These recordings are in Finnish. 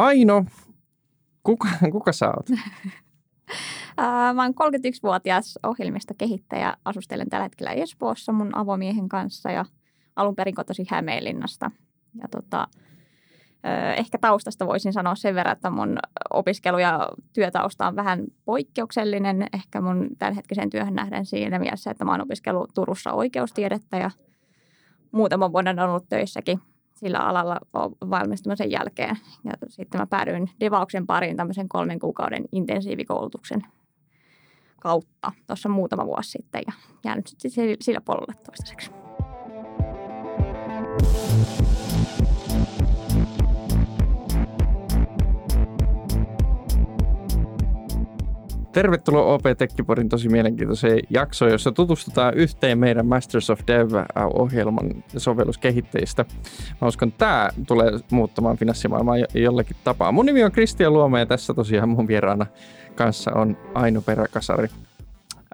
Aino, kuka, kuka sä oot? Mä oon 31-vuotias ohjelmistokehittäjä. Asustelen tällä hetkellä Espoossa mun avomiehen kanssa ja alun perin kotosi Hämeenlinnasta. Ja tota, ehkä taustasta voisin sanoa sen verran, että mun opiskelu- ja työtausta on vähän poikkeuksellinen. Ehkä mun tämänhetkiseen työhön nähden siinä mielessä, että mä oon opiskellut Turussa oikeustiedettä ja muutaman vuoden on ollut töissäkin sillä alalla valmistumisen jälkeen. Ja sitten mä päädyin devauksen pariin tämmöisen kolmen kuukauden intensiivikoulutuksen kautta tuossa muutama vuosi sitten ja jäänyt sitten sillä polulle toistaiseksi. Tervetuloa OP Tekkipodin tosi mielenkiintoiseen jaksoon, jossa tutustutaan yhteen meidän Masters of Dev-ohjelman sovelluskehittäjistä. Mä uskon, että tämä tulee muuttamaan finanssimaailmaa jollakin tapaa. Mun nimi on Kristian Luoma ja tässä tosiaan mun vieraana kanssa on Aino Peräkasari.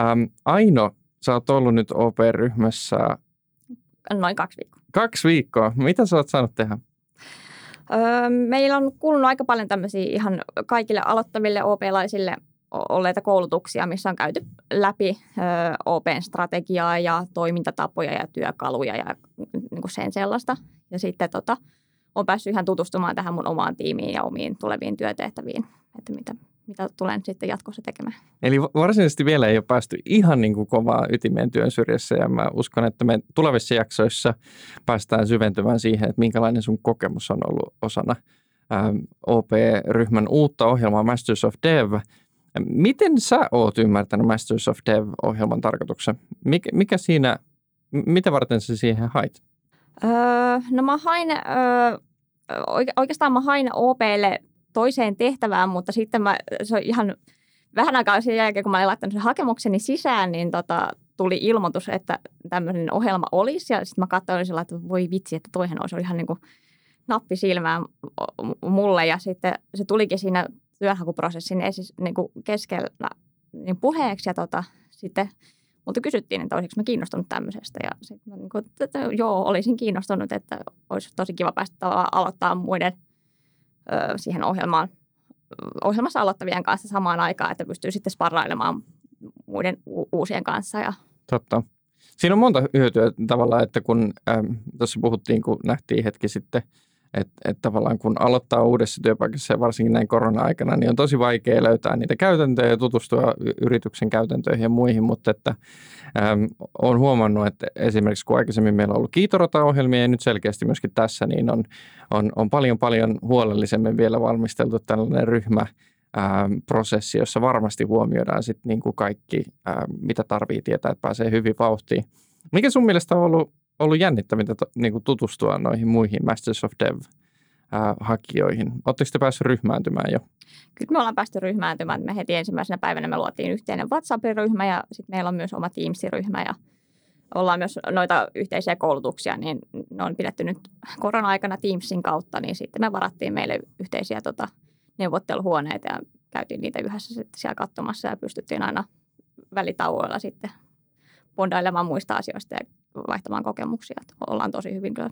Ähm, Aino, sä oot ollut nyt OP-ryhmässä... Noin kaksi viikkoa. Kaksi viikkoa. Mitä sä oot saanut tehdä? Öö, meillä on kuulunut aika paljon tämmöisiä ihan kaikille aloittaville OP-laisille – olleita koulutuksia, missä on käyty läpi Open strategiaa ja toimintatapoja ja työkaluja ja niin kuin sen sellaista. Ja sitten tota, on päässyt ihan tutustumaan tähän mun omaan tiimiin ja omiin tuleviin työtehtäviin, että mitä, mitä tulen sitten jatkossa tekemään. Eli varsinaisesti vielä ei ole päästy ihan niin kuin kovaa ytimeen työn syrjässä ja mä uskon, että me tulevissa jaksoissa päästään syventymään siihen, että minkälainen sun kokemus on ollut osana OP-ryhmän uutta ohjelmaa Masters of Dev – Miten sä oot ymmärtänyt Masters of Dev-ohjelman tarkoituksen? Mikä, mikä siinä, mitä varten sä siihen hait? Öö, no mä hain, öö, oikeastaan mä hain OPlle toiseen tehtävään, mutta sitten mä, se on ihan vähän aikaa sen jälkeen, kun mä olin laittanut sen hakemukseni sisään, niin tota, tuli ilmoitus, että tämmöinen ohjelma olisi. Ja sitten mä katsoin sillä, että voi vitsi, että toihan olisi ihan niin kuin nappi silmään mulle. Ja sitten se tulikin siinä työnhakuprosessin esis, niin kuin keskellä niin puheeksi ja tota, sitten mutta kysyttiin, että olisiko mä kiinnostunut tämmöisestä. Ja sitten mä niin kuin, että joo, olisin kiinnostunut, että olisi tosi kiva päästä aloittaa muiden ö, siihen ohjelmaan, ohjelmassa aloittavien kanssa samaan aikaan, että pystyy sitten sparrailemaan muiden u- uusien kanssa. Ja... Totta. Siinä on monta hyötyä tavallaan, että kun ähm, tuossa puhuttiin, kun nähtiin hetki sitten – että et tavallaan kun aloittaa uudessa työpaikassa ja varsinkin näin korona-aikana, niin on tosi vaikea löytää niitä käytäntöjä ja tutustua yrityksen käytäntöihin ja muihin, mutta että äm, olen huomannut, että esimerkiksi kun aikaisemmin meillä on ollut kiitorata-ohjelmia ja nyt selkeästi myöskin tässä, niin on, on, on paljon paljon huolellisemmin vielä valmisteltu tällainen ryhmä, prosessi, jossa varmasti huomioidaan sitten niin kuin kaikki, mitä tarvii tietää, että pääsee hyvin vauhtiin. Mikä sun mielestä on ollut ollut jännittävintä niin kuin tutustua noihin muihin Masters of Dev hakijoihin. Oletteko te päässeet ryhmääntymään jo? Kyllä me ollaan päästy ryhmääntymään. Me heti ensimmäisenä päivänä me luotiin yhteinen WhatsApp-ryhmä ja sitten meillä on myös oma Teams-ryhmä ja ollaan myös noita yhteisiä koulutuksia, niin ne on pidetty nyt korona-aikana Teamsin kautta, niin sitten me varattiin meille yhteisiä tota, neuvotteluhuoneita ja käytiin niitä yhdessä sitten siellä katsomassa ja pystyttiin aina välitauoilla sitten bondailemaan muista asioista ja vaihtamaan kokemuksia. Että ollaan tosi hyvin kyllä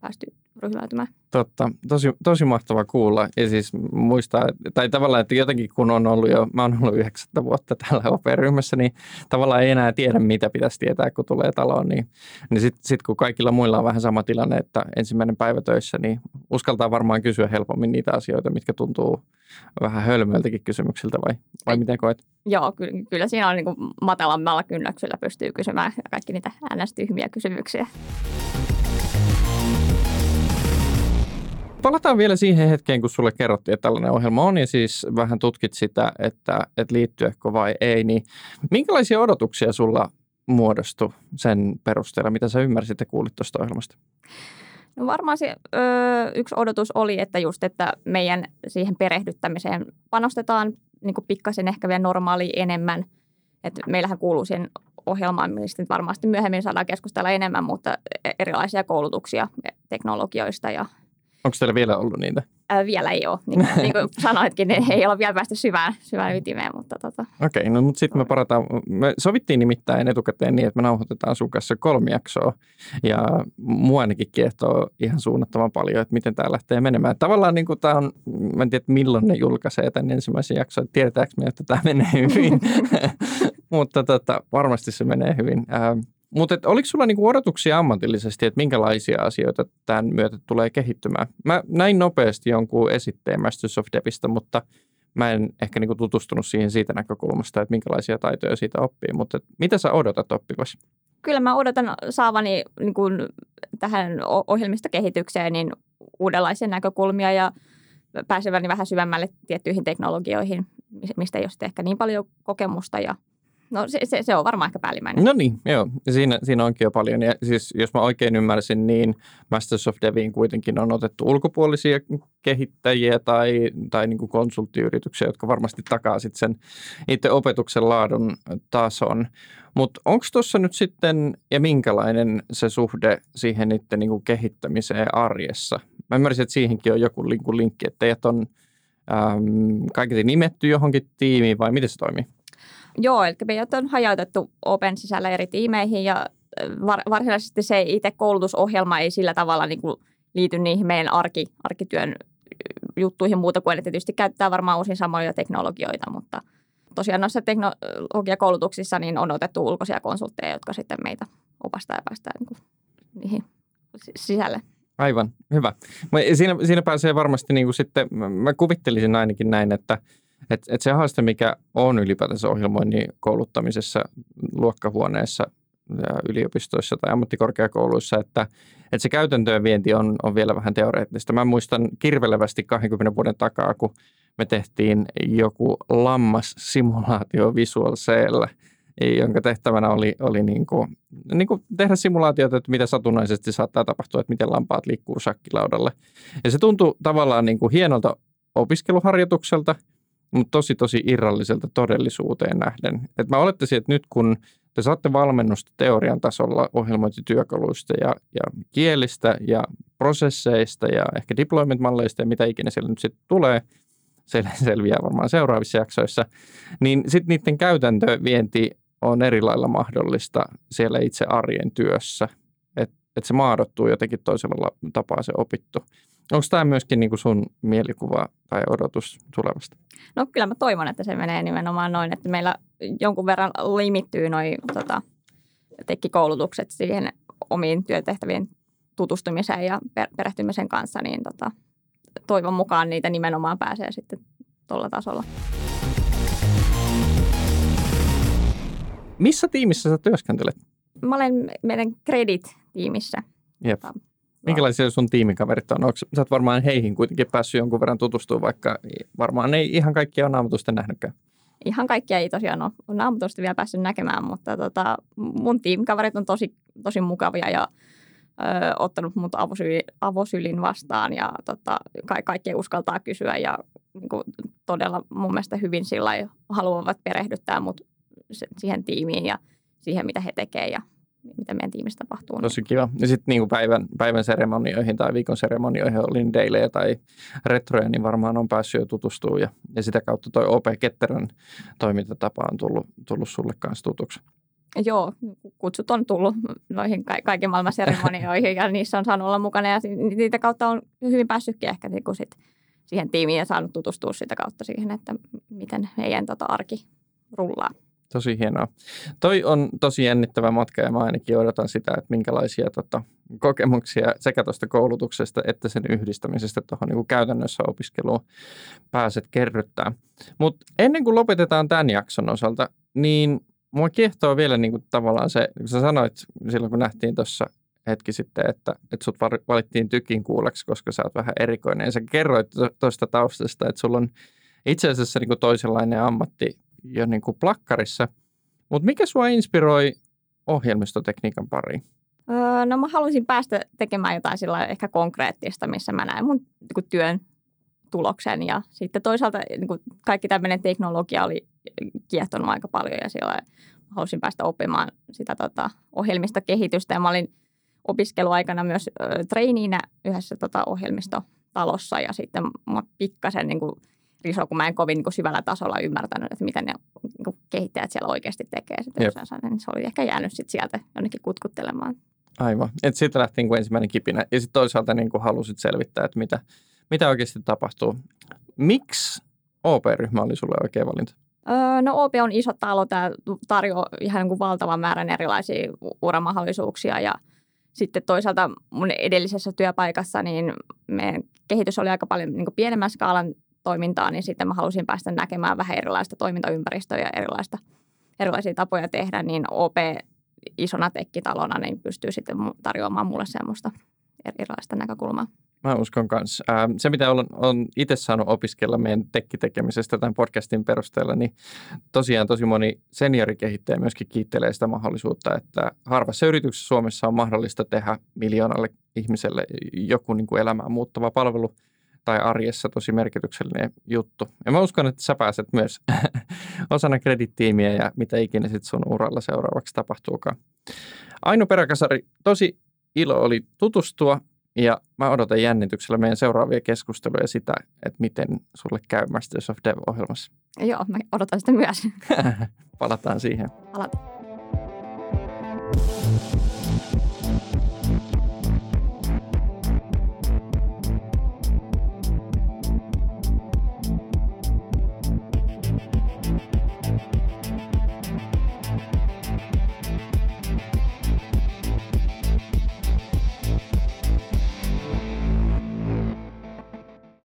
päästy ryhmäytymään. Totta, tosi, tosi mahtava kuulla. Ja siis muistaa, tai tavallaan, että jotenkin kun on ollut jo, mä oon ollut yhdeksättä vuotta täällä OP-ryhmässä, niin tavallaan ei enää tiedä, mitä pitäisi tietää, kun tulee taloon. Niin, niin sitten sit kun kaikilla muilla on vähän sama tilanne, että ensimmäinen päivä töissä, niin uskaltaa varmaan kysyä helpommin niitä asioita, mitkä tuntuu vähän hölmöiltäkin kysymyksiltä vai, vai miten koet? Joo, kyllä, kyllä siinä on niin kuin matalammalla kynnyksellä pystyy kysymään kaikki niitä ns-tyhmiä kysymyksiä. Palataan vielä siihen hetkeen, kun sulle kerrottiin, että tällainen ohjelma on ja siis vähän tutkit sitä, että, että liittyäkö vai ei. Niin minkälaisia odotuksia sulla muodostui sen perusteella, mitä sä ymmärsit ja kuulit tuosta ohjelmasta? No varmaan se ö, yksi odotus oli, että just, että meidän siihen perehdyttämiseen panostetaan niin pikkasen ehkä vielä normaali enemmän. Että meillähän kuuluu siihen ohjelmaan, mistä varmasti myöhemmin saadaan keskustella enemmän, mutta e-, erilaisia koulutuksia teknologioista ja Onko teillä vielä ollut niitä? Ää, vielä ei ole. Niin, niin kuin sanoitkin, niin ei ole vielä päästy syvään, syvään ytimeen. Mutta tota. Okei, okay, no mutta sitten me parataan. Me sovittiin nimittäin etukäteen niin, että me nauhoitetaan sun kanssa kolme jaksoa. Ja mua ainakin kiehtoo ihan suunnattoman paljon, että miten tämä lähtee menemään. Tavallaan niin kuin tämä on, mä en tiedä milloin ne julkaisee tämän ensimmäisen jakson. Tiedetäänkö me, että tämä menee hyvin? mutta tota, varmasti se menee hyvin. Mutta oliko sulla niinku odotuksia ammatillisesti, että minkälaisia asioita tämän myötä tulee kehittymään? Mä näin nopeasti jonkun esitteen Masters of Devistä, mutta mä en ehkä niinku tutustunut siihen siitä näkökulmasta, että minkälaisia taitoja siitä oppii. Mutta mitä sä odotat oppivasi? Kyllä mä odotan saavani niin kuin tähän ohjelmistokehitykseen niin uudenlaisia näkökulmia ja pääseväni vähän syvemmälle tiettyihin teknologioihin, mistä ei ole ehkä niin paljon kokemusta ja No se, se, se on varmaan ehkä päällimmäinen. No niin, joo. Siinä, siinä onkin jo paljon. Ja siis jos mä oikein ymmärsin, niin Masters of Deviin kuitenkin on otettu ulkopuolisia kehittäjiä tai, tai niin kuin konsulttiyrityksiä, jotka varmasti takaa sitten sen itse opetuksen laadun tason. Mutta onko tuossa nyt sitten, ja minkälainen se suhde siihen itse niin kuin kehittämiseen arjessa? Mä ymmärsin, että siihenkin on joku linkki, että teidät on äm, kaiketi nimetty johonkin tiimiin vai miten se toimii? Joo, eli meidät on hajautettu Open sisällä eri tiimeihin ja var, varsinaisesti se itse koulutusohjelma ei sillä tavalla niin kuin liity niihin meidän arki, arkityön juttuihin muuta kuin, että tietysti käyttää varmaan osin samoja teknologioita, mutta tosiaan noissa teknologiakoulutuksissa niin on otettu ulkoisia konsultteja, jotka sitten meitä opastaa ja päästää niin kuin niihin sisälle. Aivan, hyvä. Siinä, siinä pääsee varmasti niin kuin sitten, mä kuvittelisin ainakin näin, että – et, et se haaste, mikä on ylipäätänsä ohjelmoinnin kouluttamisessa luokkahuoneessa ja yliopistoissa tai ammattikorkeakouluissa, että, että se käytäntöön vienti on, on vielä vähän teoreettista. Mä muistan kirvelevästi 20 vuoden takaa, kun me tehtiin joku lammassimulaatio Visual Cell, jonka tehtävänä oli, oli niin kuin, niin kuin tehdä simulaatioita, että mitä satunnaisesti saattaa tapahtua, että miten lampaat liikkuu shakkilaudalle. Ja se tuntui tavallaan niin kuin hienolta opiskeluharjoitukselta – mutta tosi tosi irralliselta todellisuuteen nähden. Et mä olettaisin, että nyt kun te saatte valmennusta teorian tasolla ohjelmointityökaluista ja, ja kielistä ja prosesseista ja ehkä deployment-malleista ja mitä ikinä siellä nyt sitten tulee, se selviää varmaan seuraavissa jaksoissa, niin sitten niiden käytäntövienti on eri lailla mahdollista siellä itse arjen työssä, että et se maadottuu jotenkin toisella tapaa se opittu. Onko tämä myöskin niin kuin sun mielikuva tai odotus tulevasta? No kyllä mä toivon, että se menee nimenomaan noin, että meillä jonkun verran limittyy noin tota, tekkikoulutukset siihen omiin työtehtävien tutustumiseen ja perehtymisen kanssa, niin tota, toivon mukaan niitä nimenomaan pääsee sitten tuolla tasolla. Missä tiimissä sä työskentelet? Mä olen meidän Credit-tiimissä. Jep. Minkälaisia sun tiimikaverit on? Onko, sä oot varmaan heihin kuitenkin päässyt jonkun verran tutustumaan, vaikka varmaan ei ihan kaikkia on naamatusten nähnytkään. Ihan kaikkia ei tosiaan ole naamatusten vielä päässyt näkemään, mutta tota, mun tiimikaverit on tosi, tosi mukavia ja ö, ottanut mut avosylin, avosylin vastaan ja tota, ka- kaikki uskaltaa kysyä ja niin kuin, todella mun mielestä hyvin sillä haluavat perehdyttää mut siihen tiimiin ja siihen, mitä he tekevät ja mitä meidän tiimissä tapahtuu. Tosi kiva. Ja sitten niin päivän, päivän seremonioihin tai viikon seremonioihin oli dailejä tai retroja, niin varmaan on päässyt jo tutustumaan. Ja, ja sitä kautta toi OP Ketterän toimintatapa on tullut, tullut sulle kanssa tutuksi. Joo, kutsut on tullut noihin ka- kaiken maailman seremonioihin ja niissä on saanut olla mukana ja niitä kautta on hyvin päässytkin ehkä niin sit siihen tiimiin ja saanut tutustua sitä kautta siihen, että miten heidän tota arki rullaa. Tosi hienoa. Toi on tosi jännittävä matka ja mä ainakin odotan sitä, että minkälaisia tota, kokemuksia sekä tuosta koulutuksesta että sen yhdistämisestä tuohon niin käytännössä opiskeluun pääset kerryttää. Mutta ennen kuin lopetetaan tämän jakson osalta, niin mua kiehtoo vielä niin kuin tavallaan se, kun sä sanoit silloin kun nähtiin tuossa hetki sitten, että, että sut valittiin tykin kuuleksi, koska sä oot vähän erikoinen. Ja sä kerroit tuosta taustasta, että sulla on itse asiassa niin kuin toisenlainen ammatti jo niin kuin plakkarissa. Mutta mikä sua inspiroi ohjelmistotekniikan pariin? Öö, no mä haluaisin päästä tekemään jotain sillä ehkä konkreettista, missä mä näen mun niin työn tuloksen. Ja sitten toisaalta niin kuin kaikki tämmöinen teknologia oli kiehtonut aika paljon ja sillä halusin päästä oppimaan sitä tota, ohjelmistokehitystä. Ja mä olin opiskeluaikana myös ö, treiniinä yhdessä tota, ohjelmisto talossa ja sitten mä pikkasen niin kuin riso, kun mä en kovin niin syvällä tasolla ymmärtänyt, että miten ne niin kuin kehittäjät siellä oikeasti tekee sitä, niin se oli ehkä jäänyt sit sieltä jonnekin kutkuttelemaan. Aivan. Että siitä lähti niin kuin ensimmäinen kipinä. Ja sitten toisaalta niin kuin halusit selvittää, että mitä, mitä oikeasti tapahtuu. Miksi OP-ryhmä oli sulle oikea valinta? Öö, no OP on iso talo, tämä tarjoaa ihan niin kuin valtavan määrän erilaisia uramahdollisuuksia ja sitten toisaalta mun edellisessä työpaikassa niin meidän kehitys oli aika paljon niin pienemmän skaalan toimintaa, niin sitten mä halusin päästä näkemään vähän erilaista toimintaympäristöä ja erilaista, erilaisia tapoja tehdä, niin OP isona tekkitalona niin pystyy sitten tarjoamaan mulle semmoista erilaista näkökulmaa. Mä uskon kanssa. Se, mitä olen, olen itse saanut opiskella meidän tekkitekemisestä tämän podcastin perusteella, niin tosiaan tosi moni seniorikehittäjä myöskin kiittelee sitä mahdollisuutta, että harvassa yrityksessä Suomessa on mahdollista tehdä miljoonalle ihmiselle joku niin kuin elämään muuttava palvelu tai arjessa tosi merkityksellinen juttu. Ja mä uskon, että sä pääset myös osana kredittiimiä ja mitä ikinä sitten sun uralla seuraavaksi tapahtuukaan. Aino Peräkasari, tosi ilo oli tutustua ja mä odotan jännityksellä meidän seuraavia keskusteluja sitä, että miten sulle käy Masters of Dev-ohjelmassa. Joo, mä odotan sitä myös. Palataan siihen. Palataan.